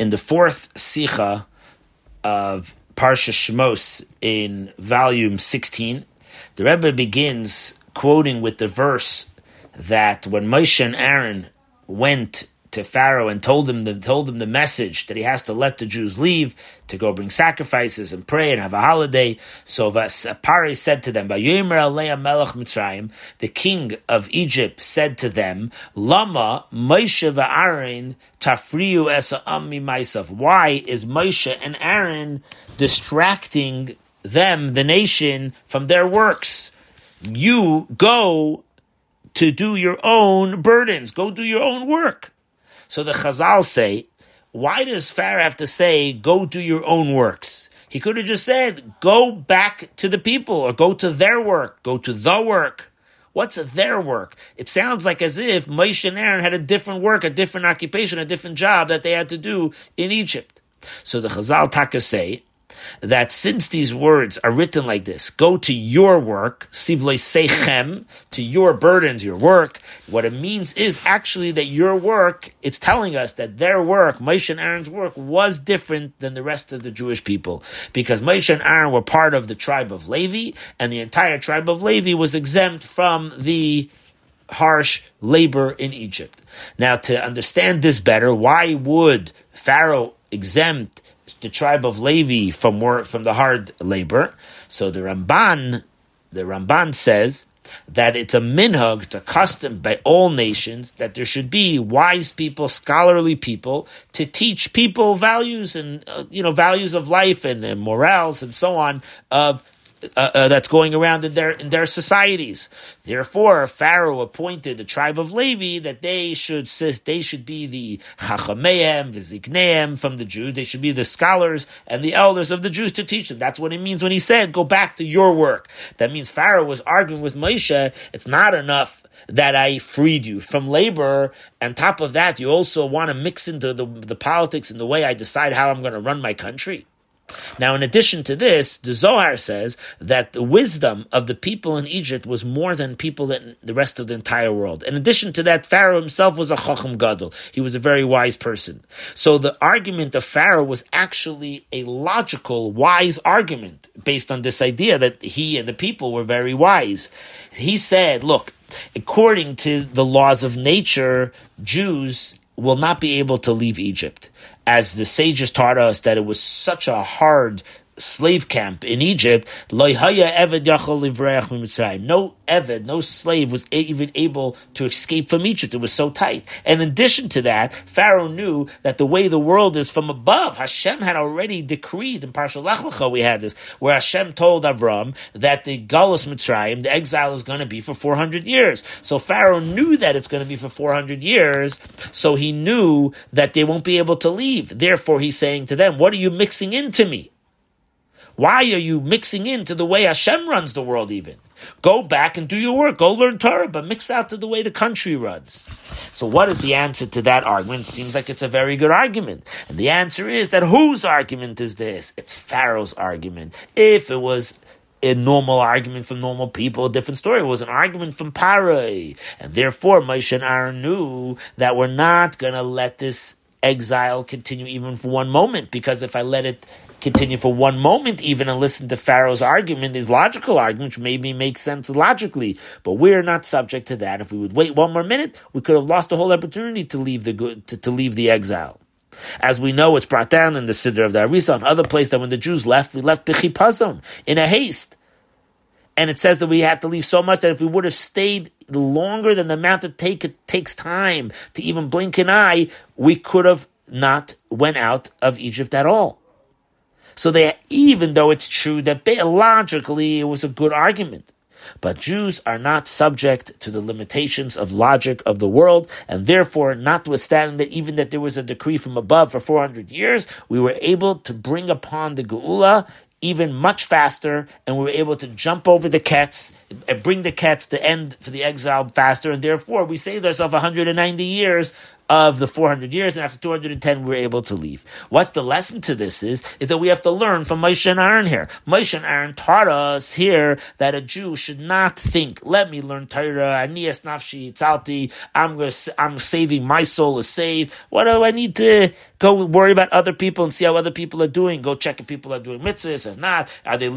in the fourth Sikha of Parsha Shmos in volume 16, the Rebbe begins quoting with the verse that when Moshe and Aaron went to Pharaoh and told him the told him the message that he has to let the Jews leave to go bring sacrifices and pray and have a holiday. So Pare said to them, the king of Egypt said to them, Lama tafriu. Why is Moshe and Aaron distracting them, the nation, from their works? You go to do your own burdens. Go do your own work. So the Chazal say, why does Pharaoh have to say, go do your own works? He could have just said, go back to the people or go to their work, go to the work. What's their work? It sounds like as if Moshe and Aaron had a different work, a different occupation, a different job that they had to do in Egypt. So the Chazal Taka say, that since these words are written like this, go to your work, sivle sechem, to your burdens, your work, what it means is actually that your work, it's telling us that their work, Moshe and Aaron's work, was different than the rest of the Jewish people. Because Moshe and Aaron were part of the tribe of Levi, and the entire tribe of Levi was exempt from the harsh labor in Egypt. Now, to understand this better, why would Pharaoh exempt the tribe of Levi from work, from the hard labor. So the Ramban, the Ramban says that it's a minhag, it's a custom by all nations that there should be wise people, scholarly people to teach people values and uh, you know values of life and, and morals and so on of uh, uh, that's going around in their in their societies. Therefore, Pharaoh appointed the tribe of Levi that they should they should be the chachameim, the zikneim from the Jews. They should be the scholars and the elders of the Jews to teach them. That's what it means when he said, "Go back to your work." That means Pharaoh was arguing with Moshe. It's not enough that I freed you from labor. On top of that, you also want to mix into the, the politics and the way I decide how I'm going to run my country. Now, in addition to this, the Zohar says that the wisdom of the people in Egypt was more than people in the rest of the entire world. In addition to that, Pharaoh himself was a Chacham Gadol. He was a very wise person. So the argument of Pharaoh was actually a logical, wise argument based on this idea that he and the people were very wise. He said, look, according to the laws of nature, Jews will not be able to leave Egypt as the sages taught us that it was such a hard slave camp in Egypt, no Eved, no slave was even able to escape from Egypt. It was so tight. And in addition to that, Pharaoh knew that the way the world is from above, Hashem had already decreed in Parsha Lech Lecha, we had this, where Hashem told Avram that the Galus Mitzrayim, the exile is going to be for 400 years. So Pharaoh knew that it's going to be for 400 years, so he knew that they won't be able to leave. Therefore, he's saying to them, what are you mixing into me? Why are you mixing into the way Hashem runs the world even? Go back and do your work. Go learn Torah, but mix out to the way the country runs. So what is the answer to that argument? Seems like it's a very good argument. And the answer is that whose argument is this? It's Pharaoh's argument. If it was a normal argument from normal people, a different story. It was an argument from Paray. And therefore, Moshe and Aaron knew that we're not going to let this exile continue even for one moment, because if I let it continue for one moment even and listen to Pharaoh's argument, his logical argument, which maybe makes sense logically, but we're not subject to that. If we would wait one more minute, we could have lost the whole opportunity to leave the to, to leave the exile. As we know, it's brought down in the Siddur of the Arizal, and other place that when the Jews left, we left Bechipazon in a haste. And it says that we had to leave so much that if we would have stayed longer than the amount that take, it takes time to even blink an eye, we could have not went out of Egypt at all. So they, even though it's true that logically it was a good argument, but Jews are not subject to the limitations of logic of the world, and therefore, notwithstanding that even that there was a decree from above for 400 years, we were able to bring upon the Geula even much faster, and we were able to jump over the Ketz and bring the Ketz to end for the exile faster, and therefore we saved ourselves 190 years of the 400 years, and after 210, we are able to leave. What's the lesson to this is, is that we have to learn from Moshe and Aaron here. Moshe and Aaron taught us here that a Jew should not think, let me learn Torah, Anias Nafshi, Tzalti, I'm gonna, I'm saving, my soul is saved. What do I need to, Go worry about other people and see how other people are doing. Go check if people are doing mitzvahs or not. Are they,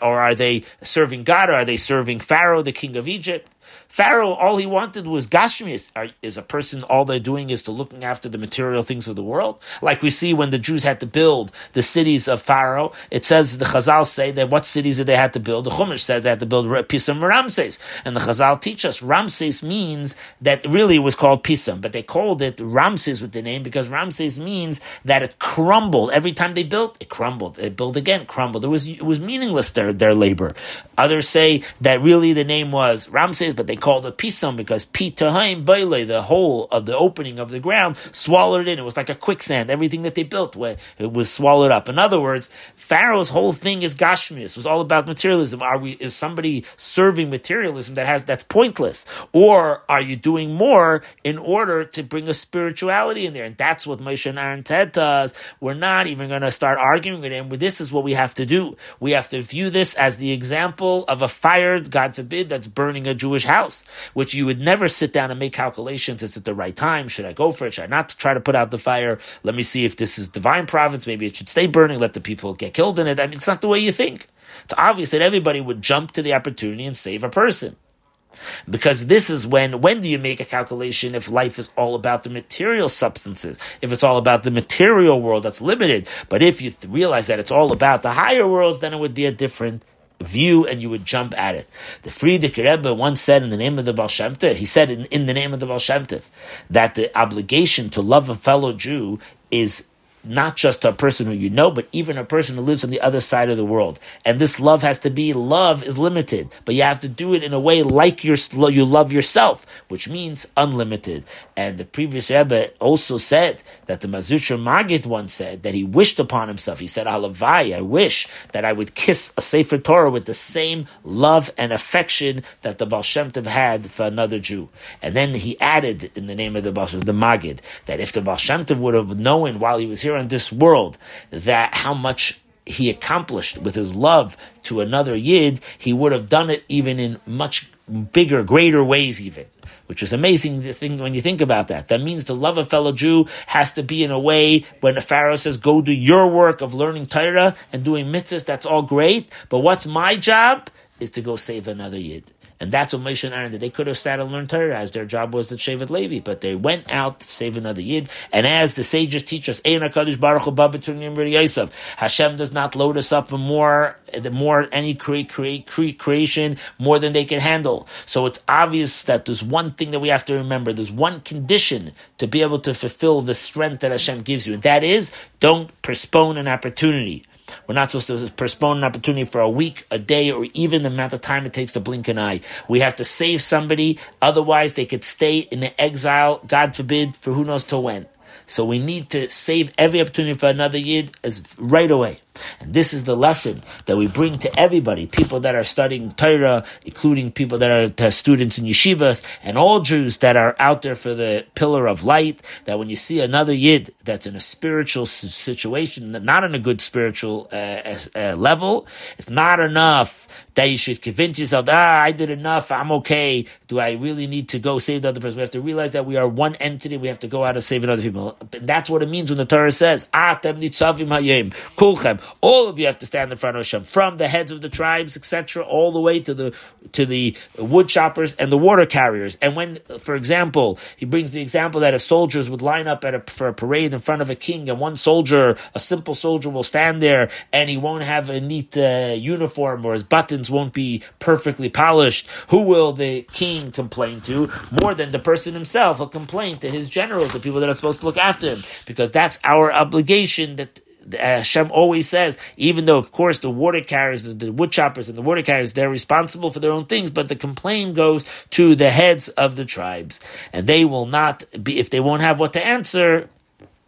or are they serving God or are they serving Pharaoh, the king of Egypt? Pharaoh, all he wanted was gashmias. Is a person all they're doing is to looking after the material things of the world? Like we see when the Jews had to build the cities of Pharaoh, it says the Chazal say that what cities did they had to build? The Chumash says they had to build Pisam Ramses, and the Chazal teach us Ramses means that really it was called Pisam, but they called it Ramses with the name because Ramses means that it crumbled every time they built. It crumbled. They built again, crumbled. It was it was meaningless their their labor. Others say that really the name was Ramses, but they called it Pisam because Pitahaim Baile, the whole of the opening of the ground, swallowed it in. It was like a quicksand. Everything that they built, it was swallowed up. In other words, Pharaoh's whole thing is Gashmias. It was all about materialism. Are we, is somebody serving materialism that has, that's pointless? Or are you doing more in order to bring a spirituality in there? And that's what Moshe and Does. We're not even going to start arguing with him. This is what we have to do. We have to view this as the example of a fire, God forbid, that's burning a Jewish house, which you would never sit down and make calculations. Is it the right time? Should I go for it? Should I not try to put out the fire? Let me see if this is divine providence. Maybe it should stay burning. Let the people get killed in it. I mean, it's not the way you think. It's obvious that everybody would jump to the opportunity and save a person. Because this is when, when do you make a calculation if life is all about the material substances? If it's all about the material world that's limited. But if you realize that it's all about the higher worlds, then it would be a different view and you would jump at it. The Frierdiker Rebbe once said in the name of the Baal Shem Tov, he said in, in the name of the Baal Shem Tov, that the obligation to love a fellow Jew is not just a person who you know, but even a person who lives on the other side of the world. And this love has to be love is limited, but you have to do it in a way like you you love yourself, which means unlimited. And the previous Rebbe also said that the Mezritcher Magid once said that he wished upon himself. He said, "Alavai, I wish that I would kiss a Sefer Torah with the same love and affection that the Baal Shem Tov had for another Jew." And then he added in the name of the Baal the Magid that if the Baal Shem Tov would have known while he was here in this world that how much he accomplished with his love to another yid, he would have done it even in much bigger, greater ways, even. Which is amazing to think when you think about that. That means to love a fellow Jew has to be in a way when the Pharaoh says, "Go do your work of learning Torah and doing mitzvahs." That's all great, but what's my job is to go save another yid. And that's what Moshe and Aaron did. They could have sat and learned Torah as their job was to Shevet Levi, but they went out to save another Yid. And as the sages teach us, Hashem does not load us up for more, the more any create, create creation, more than they can handle. So it's obvious that there's one thing that we have to remember. There's one condition to be able to fulfill the strength that Hashem gives you. And that is, don't postpone an opportunity. We're not supposed to postpone an opportunity for a week, a day, or even the amount of time it takes to blink an eye. We have to save somebody, otherwise they could stay in the exile, God forbid, for who knows till when. So we need to save every opportunity for another Yid as right away. And this is the lesson that we bring to everybody, people that are studying Torah, including people that are students in yeshivas, and all Jews that are out there for the pillar of light, that when you see another Yid that's in a spiritual situation, not in a good spiritual uh, uh, level, it's not enough that you should convince yourself, ah, I did enough, I'm okay. Do I really need to go save the other person? We have to realize that we are one entity, we have to go out and save other people. And that's what it means when the Torah says, Atem nitzavim hayom, kulchem. All of you have to stand in front of Hashem, from the heads of the tribes, etc., all the way to the to the wood choppers and the water carriers. And when, for example, he brings the example that if soldiers would line up at a, for a parade in front of a king, and one soldier, a simple soldier, will stand there and he won't have a neat uh, uniform or his buttons won't be perfectly polished. Who will the king complain to more than the person himself? He'll complain to his generals, the people that are supposed to look after him, because that's our obligation that Hashem always says, even though, of course, the water carriers, the, the wood choppers and the water carriers, they're responsible for their own things, but the complaint goes to the heads of the tribes. And they will not be, if they won't have what to answer,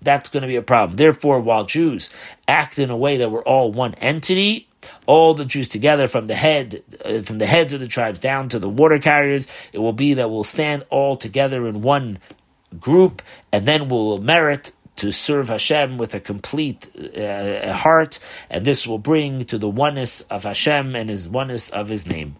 that's going to be a problem. Therefore, while Jews act in a way that we're all one entity, all the Jews together from the head, uh, from the heads of the tribes down to the water carriers, it will be that we'll stand all together in one group, and then we'll merit to serve Hashem with a complete uh, heart, and this will bring to the oneness of Hashem and His oneness of His name.